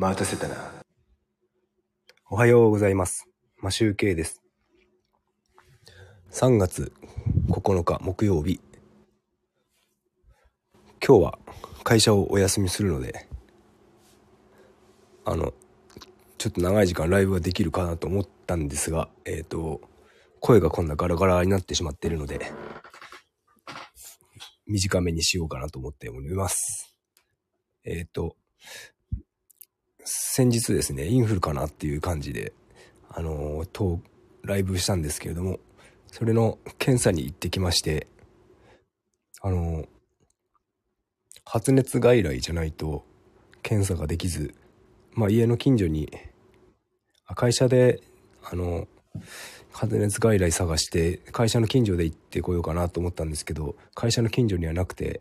待たせたな。おはようございます。マシュウケイです。3月9日木曜日。今日は会社をお休みするので、あの、ちょっと長い時間ライブができるかなと思ったんですが、えっ、と、声がこんなガラガラになってしまっているので、短めにしようかなと思っております。えっ、と、先日ですね、インフルかなっていう感じで、あの、と、ライブしたんですけれども、それの検査に行ってきまして、あの、発熱外来じゃないと検査ができず、まあ家の近所に、会社で、あの、発熱外来探して、会社の近所で行ってこようかなと思ったんですけど、会社の近所にはなくて、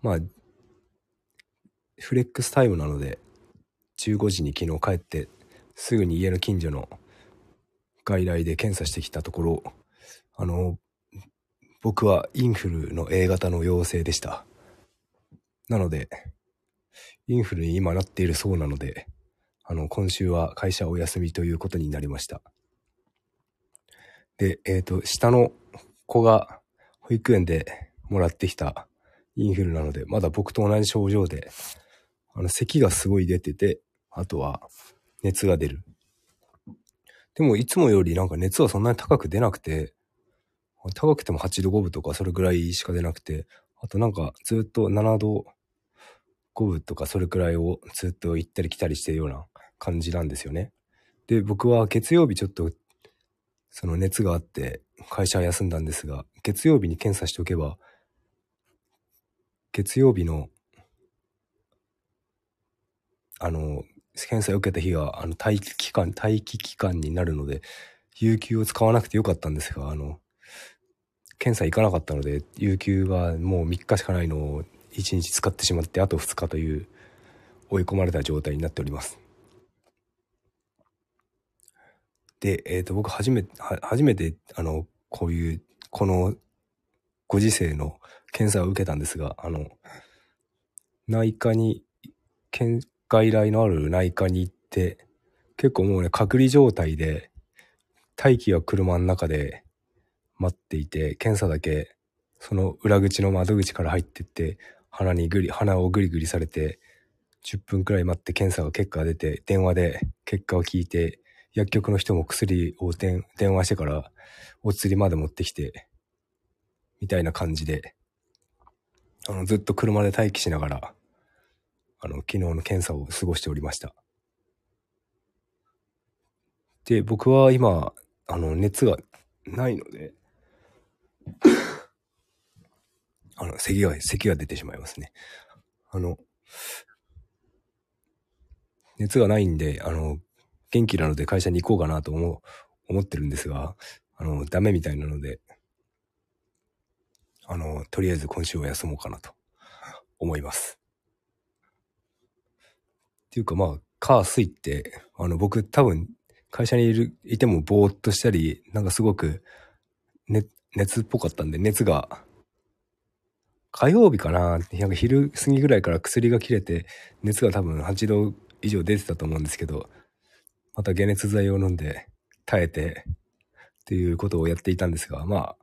まあ、フレックスタイムなので、15時に昨日帰って、すぐに家の近所の外来で検査してきたところ、あの、僕はインフルの A 型の陽性でした。なので、インフルに今なっているそうなので、あの、今週は会社お休みということになりました。で、えっ、と、下の子が保育園でもらってきたインフルなので、まだ僕と同じ症状で、あの、咳がすごい出てて、あとは熱が出る。でも、いつもよりなんか熱はそんなに高く出なくて、高くても8度5分とかそれぐらいしか出なくて、あとなんかずっと7度5分とかそれくらいをずっと行ったり来たりしてるような感じなんですよね。で、僕は月曜日ちょっとその熱があって会社休んだんですが、月曜日に検査しておけば、月曜日のあの、検査を受けた日は、あの、待機期間、待機期間になるので、有給を使わなくてよかったんですが、あの、検査行かなかったので、有給はもう3日しかないのを1日使ってしまって、あと2日という追い込まれた状態になっております。で、えっ、と、僕初めて、初めて、あの、こういう、このご時世の検査を受けたんですが、あの、内科に、検外来のある内科に行って、結構もうね、隔離状態で、待機は車の中で待っていて、検査だけ、その裏口の窓口から入ってって、鼻にぐり、鼻をぐりぐりされて、10分くらい待って検査が結果が出て、電話で結果を聞いて、薬局の人も薬を電電話してから、お釣りまで持ってきて、みたいな感じで、あの、ずっと車で待機しながら、あの、昨日の検査を過ごしておりました。で、僕は今、あの、熱がないので、あの、咳が、咳が出てしまいますね。あの、熱がないんで、あの、元気なので会社に行こうかなと思う、思ってるんですが、あの、ダメみたいなので、あの、とりあえず今週は休もうかなと思います。っていうかまあ、カースイって、あの、僕多分、会社にいる、いてもぼーっとしたり、なんかすごく、ね、熱っぽかったんで、熱が、火曜日かななんか昼過ぎぐらいから薬が切れて、熱が多分8度以上出てたと思うんですけど、また解熱剤を飲んで、耐えて、っていうことをやっていたんですが、まあ、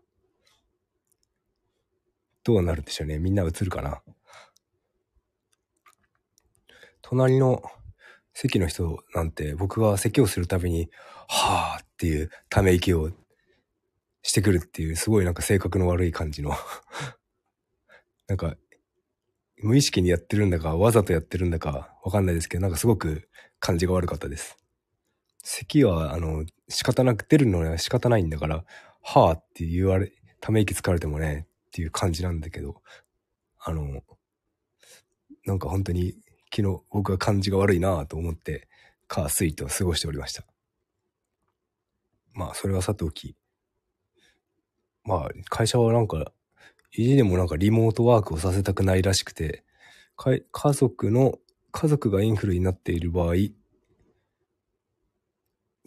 どうなるんでしょうね。みんな映るかな。隣の席の人なんて僕が咳をするたびに、はぁっていうため息をしてくるっていう、すごいなんか性格の悪い感じの なんか、無意識にやってるんだか、わざとやってるんだか、わかんないですけど、なんかすごく感じが悪かったです。咳は、あの、仕方なく出るのは仕方ないんだから、はぁって言われ、ため息つかれてもね、っていう感じなんだけど、あの、なんか本当に昨日僕は感じが悪いなぁと思って、カースイートを過ごしておりました。まあ、それはさておき。まあ、会社はなんか、意地でもなんかリモートワークをさせたくないらしくて、家族の、家族がインフルになっている場合、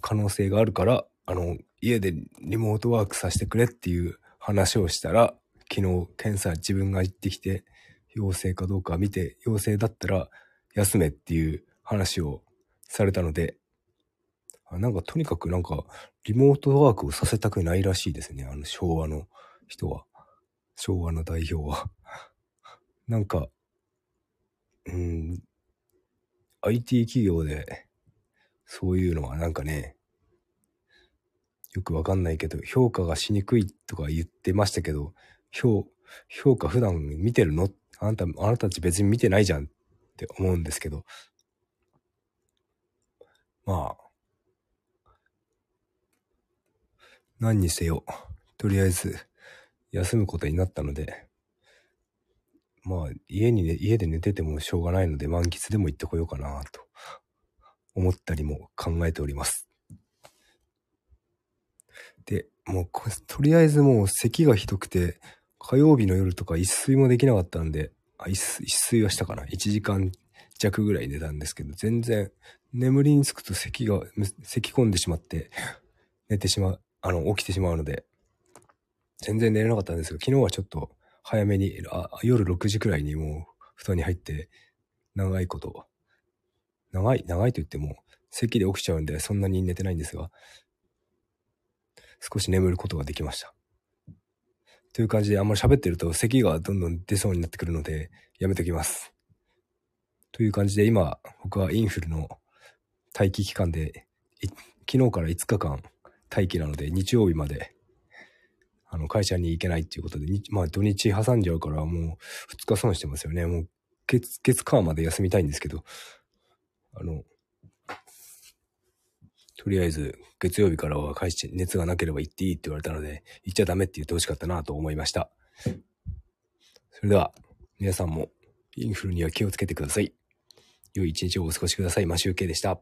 可能性があるから、あの、家でリモートワークさせてくれっていう話をしたら、昨日検査自分が行ってきて、陽性かどうか見て、陽性だったら休めっていう話をされたので、なんかとにかくなんかリモートワークをさせたくないらしいですね。あの昭和の人は。昭和の代表は。なんか、うん、IT 企業でそういうのはなんかね、よくわかんないけど、評価がしにくいとか言ってましたけど、評、評価普段見てるの？あなた、あなたたち別に見てないじゃんっって思うんですけど、まあ、何にせよ、とりあえず休むことになったので、まあ、家にね、家で寝ててもしょうがないので満喫でも行ってこようかなと。思ったりも考えております。で、もう、とりあえずもう咳がひどくて、火曜日の夜とか一睡もできなかったんで、一一睡はしたかな ?1 時間弱ぐらい寝たんですけど、全然眠りにつくと咳が、咳込んでしまって、寝てしまう、あの、起きてしまうので、全然寝れなかったんですが、昨日はちょっと早めに、あ夜6時くらいにもう布団に入って、長いこと、長い、長いと言っても、咳で起きちゃうんで、そんなに寝てないんですが、少し眠ることができました。という感じで、あんまり喋ってると咳がどんどん出そうになってくるので、やめときます。という感じで、今、僕はインフルの待機期間で、昨日から5日間待機なので、日曜日まで、あの、会社に行けないっていうことで、まあ土日挟んじゃうからもう2日損してますよね。もう月、月間まで休みたいんですけど、あの、とりあえず月曜日からは返して熱がなければ行っていいって言われたので、行っちゃダメって言ってほしかったなと思いました。それでは、皆さんもインフルには気をつけてください。良い一日をお過ごしください。マシュウケイでした。